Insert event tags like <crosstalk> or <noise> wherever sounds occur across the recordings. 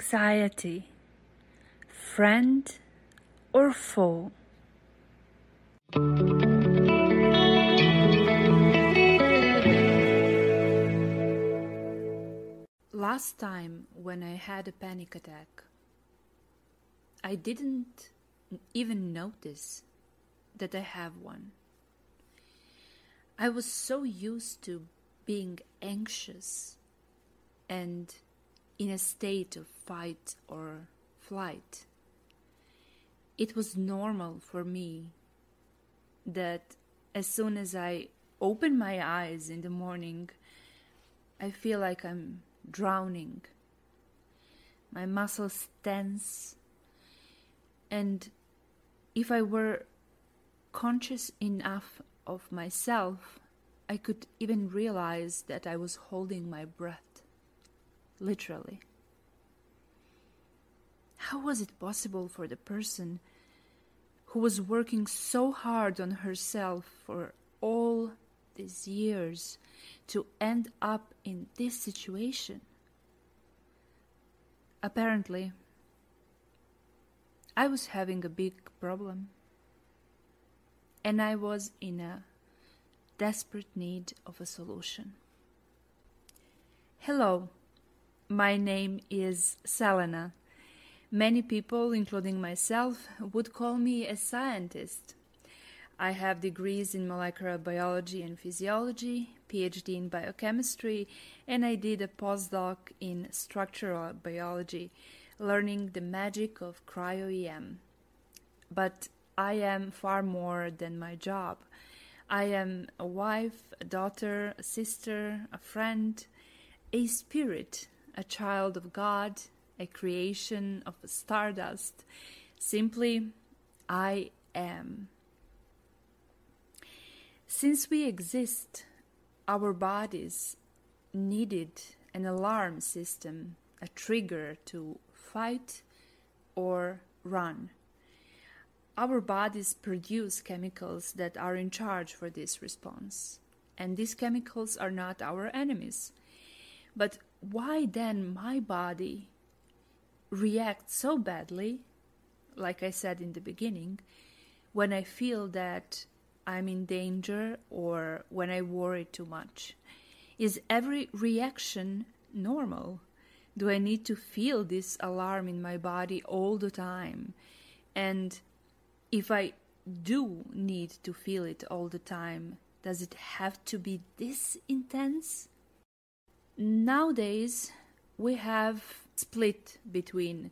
anxiety, friend or foe? Last time when I had a panic attack, I didn't even notice that I have one. I was so used to being anxious and in a state of fight or flight. It was normal for me that as soon as I open my eyes in the morning, I feel like I'm drowning. My muscles tense, and if I were conscious enough of myself, I could even realize that I was holding my breath. Literally. How was it possible for the person who was working so hard on herself for all these years to end up in this situation? Apparently, I was having a big problem and I was in a desperate need of a solution. Hello, my name is Selena. Many people, including myself, would call me a scientist. I have degrees in molecular biology and physiology, PhD in biochemistry, and I did a postdoc in structural biology, learning the magic of cryo-EM. But I am far more than my job. I am a wife, a daughter, a sister, a friend, a spirit, a child of God, a creation of stardust. Simply, I am. Since we exist, our bodies needed an alarm system, a trigger to fight or run our bodies produce chemicals that are in charge for this response. And these chemicals are not our enemies. But why then my body reacts so badly, like I said in the beginning, when I feel that I'm in danger or when I worry too much? Is every reaction normal? Do I need to feel this alarm in my body all the time? And if I do need to feel it all the time, does it have to be this intense? Nowadays, we have split between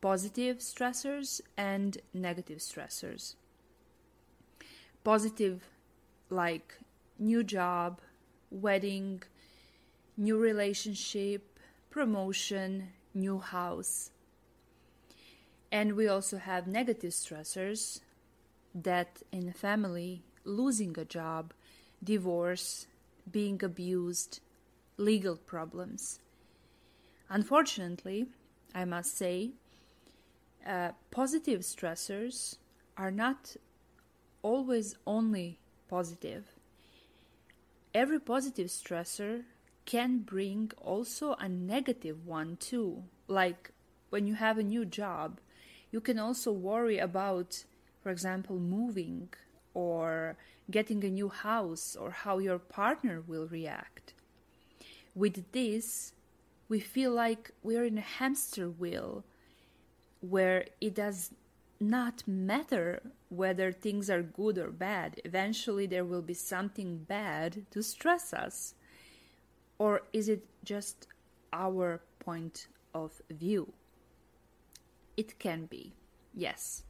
positive stressors and negative stressors. Positive, like new job, wedding, new relationship, promotion, new house, and we also have negative stressors death in a family, losing a job, divorce, being abused, legal problems. Unfortunately, I must say, uh, positive stressors are not always only positive. Every positive stressor can bring also a negative one too, like when you have a new job you can also worry about, for example, moving or getting a new house or how your partner will react. With this, we feel like we're in a hamster wheel where it does not matter whether things are good or bad. Eventually, there will be something bad to stress us. Or is it just our point of view? It can be, yes.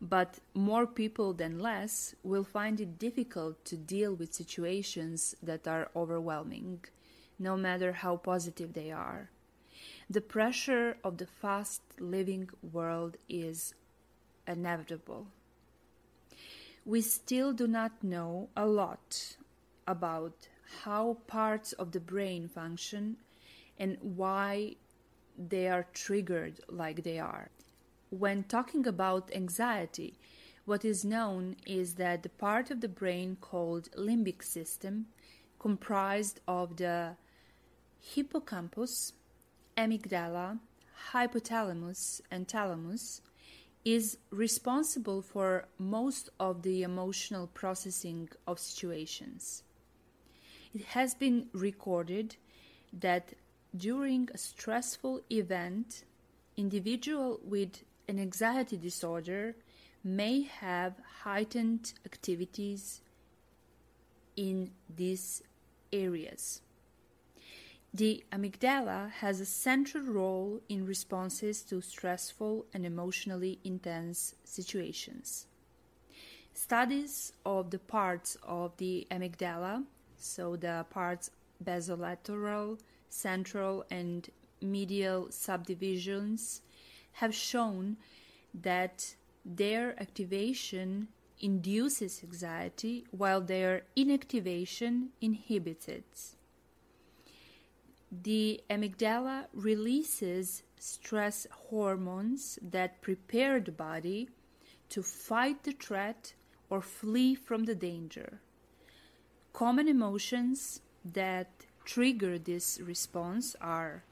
But more people than less will find it difficult to deal with situations that are overwhelming, no matter how positive they are. The pressure of the fast living world is inevitable. We still do not know a lot about how parts of the brain function and why they are triggered like they are. When talking about anxiety, what is known is that the part of the brain called limbic system, comprised of the hippocampus, amygdala, hypothalamus and thalamus is responsible for most of the emotional processing of situations. It has been recorded that during a stressful event, individual with an anxiety disorder may have heightened activities in these areas. The amygdala has a central role in responses to stressful and emotionally intense situations. Studies of the parts of the amygdala, so the parts basolateral, central, and medial subdivisions, have shown that their activation induces anxiety while their inactivation inhibits it. The amygdala releases stress hormones that prepare the body to fight the threat or flee from the danger. Common emotions that trigger this response are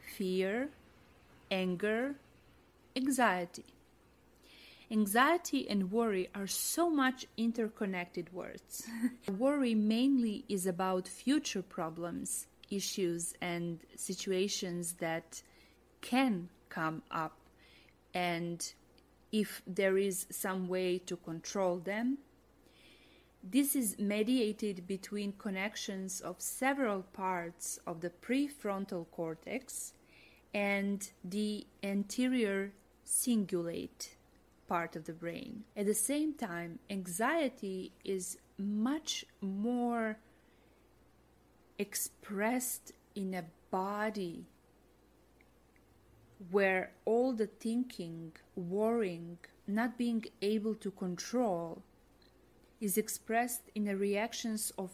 fear, anger, anxiety. Anxiety and worry are so much interconnected words. <laughs> worry mainly is about future problems, issues, and situations that can come up. And if there is some way to control them, this is mediated between connections of several parts of the prefrontal cortex and the anterior cingulate part of the brain. At the same time, anxiety is much more expressed in a body where all the thinking, worrying, not being able to control is expressed in the reactions of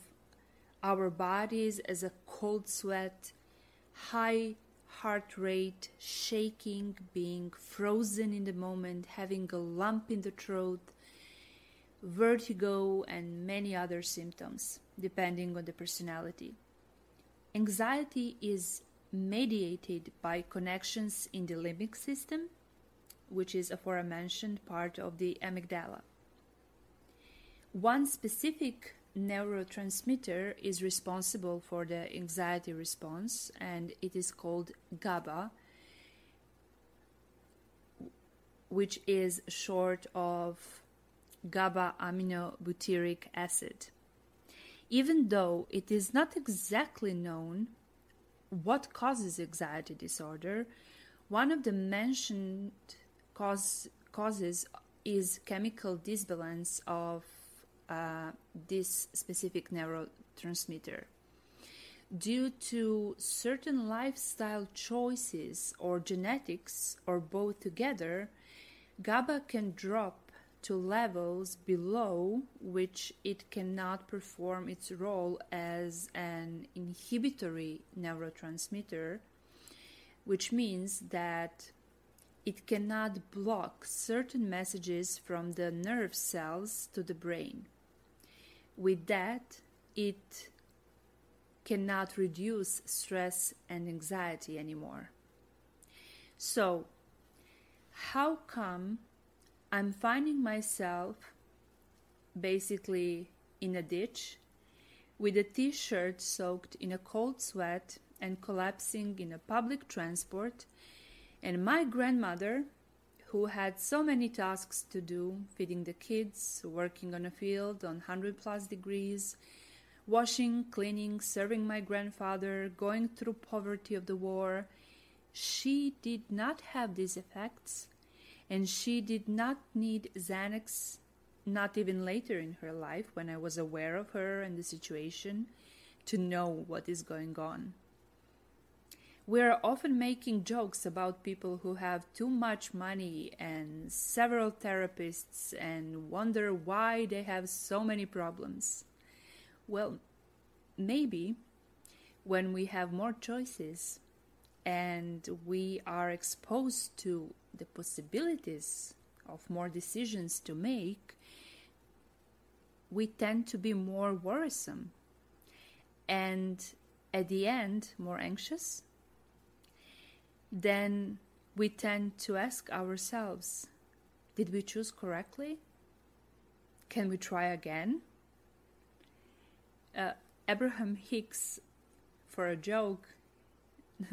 our bodies as a cold sweat, high heart rate, shaking, being frozen in the moment, having a lump in the throat, vertigo, and many other symptoms, depending on the personality. Anxiety is mediated by connections in the limbic system, which is aforementioned part of the amygdala. One specific neurotransmitter is responsible for the anxiety response, and it is called GABA, which is short of gamma aminobutyric acid. Even though it is not exactly known what causes anxiety disorder, one of the mentioned cause, causes is chemical disbalance of uh, this specific neurotransmitter. Due to certain lifestyle choices or genetics, or both together, GABA can drop to levels below which it cannot perform its role as an inhibitory neurotransmitter, which means that it cannot block certain messages from the nerve cells to the brain. With that, it cannot reduce stress and anxiety anymore. So, how come I'm finding myself basically in a ditch with a t shirt soaked in a cold sweat and collapsing in a public transport, and my grandmother who had so many tasks to do feeding the kids, working on a field on 100 plus degrees, washing, cleaning, serving my grandfather, going through poverty of the war. She did not have these effects, and she did not need Xanax, not even later in her life when I was aware of her and the situation, to know what is going on. We are often making jokes about people who have too much money and several therapists and wonder why they have so many problems. Well, maybe when we have more choices and we are exposed to the possibilities of more decisions to make, we tend to be more worrisome and at the end more anxious then we tend to ask ourselves Did we choose correctly? Can we try again? Uh, Abraham Hicks, for a joke, <laughs>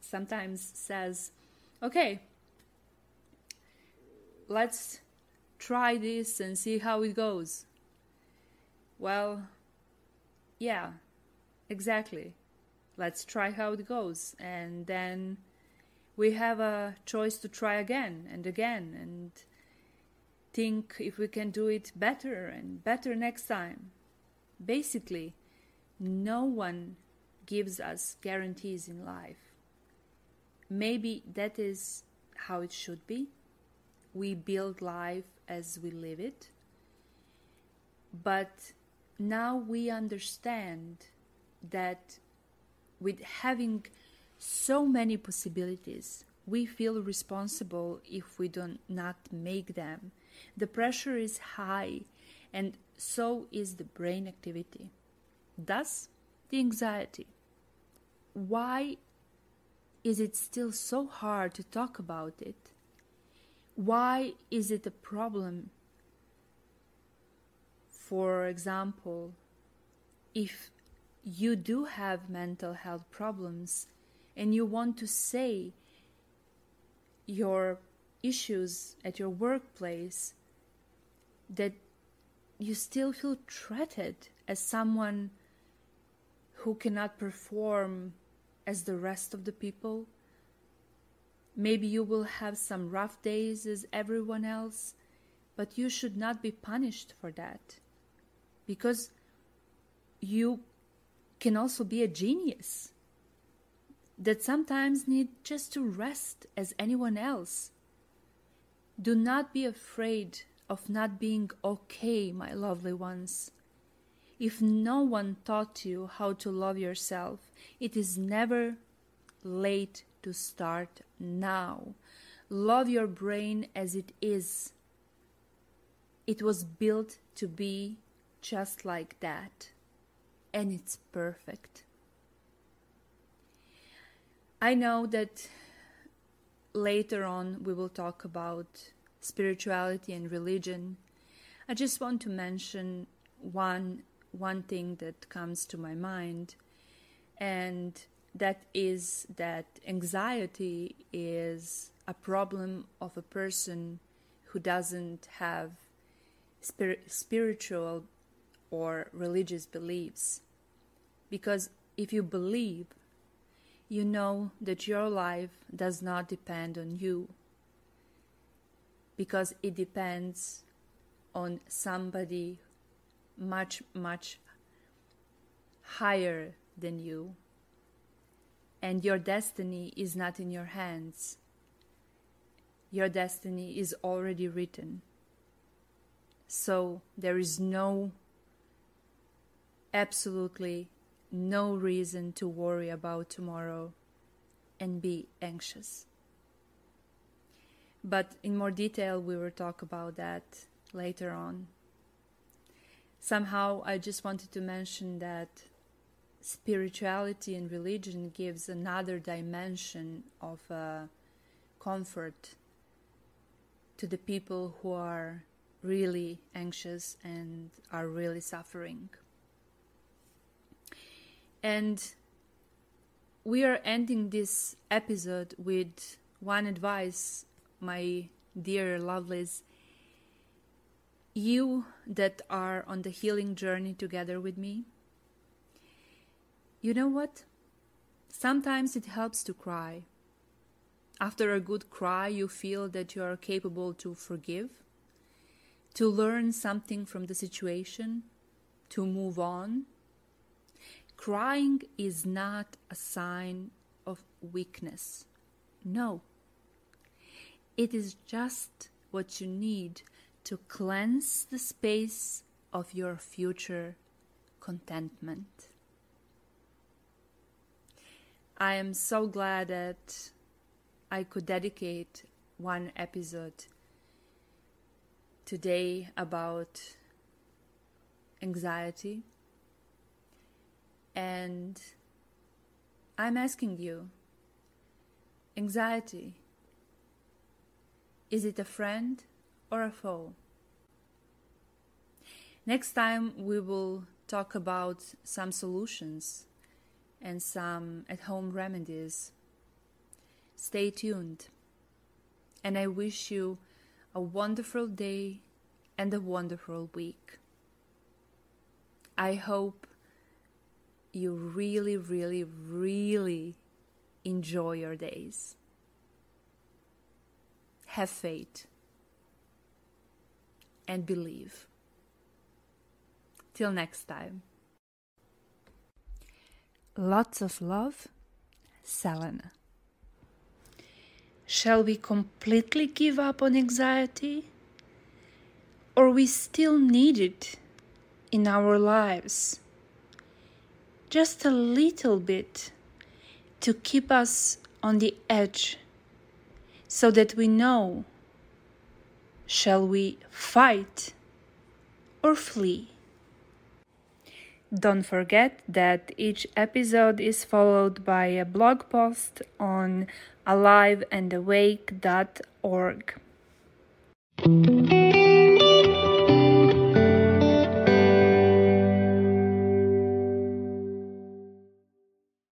sometimes says, Okay, let's try this and see how it goes. Well, yeah, exactly. Let's try how it goes. And then we have a choice to try again and again and think if we can do it better and better next time. Basically, no one gives us guarantees in life. Maybe that is how it should be. We build life as we live it. But now we understand that with having so many possibilities, we feel responsible if we do not make them. The pressure is high, and so is the brain activity. Thus, the anxiety. Why is it still so hard to talk about it? Why is it a problem? For example, if you do have mental health problems and you want to say your issues at your workplace, that you still feel threatened as someone who cannot perform as the rest of the people. Maybe you will have some rough days as everyone else, but you should not be punished for that because you can also be a genius that sometimes need just to rest as anyone else. Do not be afraid of not being okay, my lovely ones. If no one taught you how to love yourself, it is never late to start now. Love your brain as it is. It was built to be just like that and it's perfect. I know that later on we will talk about spirituality and religion. I just want to mention one one thing that comes to my mind and that is that anxiety is a problem of a person who doesn't have spir- spiritual or religious beliefs. Because if you believe, you know that your life does not depend on you. Because it depends on somebody much, much higher than you. And your destiny is not in your hands. Your destiny is already written. So there is no absolutely no reason to worry about tomorrow and be anxious. But in more detail, we will talk about that later on. Somehow, I just wanted to mention that spirituality and religion gives another dimension of uh, comfort to the people who are really anxious and are really suffering. And we are ending this episode with one advice, my dear lovelies. You that are on the healing journey together with me, you know what? Sometimes it helps to cry. After a good cry, you feel that you are capable to forgive, to learn something from the situation, to move on, Crying is not a sign of weakness. No. It is just what you need to cleanse the space of your future contentment. I am so glad that I could dedicate one episode today about anxiety and I'm asking you Anxiety. Is it a friend or a foe? Next time, we will talk about some solutions and some at home remedies. Stay tuned, and I wish you a wonderful day and a wonderful week. I hope you really, really, really enjoy your days. Have faith and believe. Till next time. Lots of love, Selena. Shall we completely give up on anxiety? Or we still need it in our lives? Just a little bit to keep us on the edge so that we know shall we fight or flee? Don't forget that each episode is followed by a blog post on aliveandawake.org.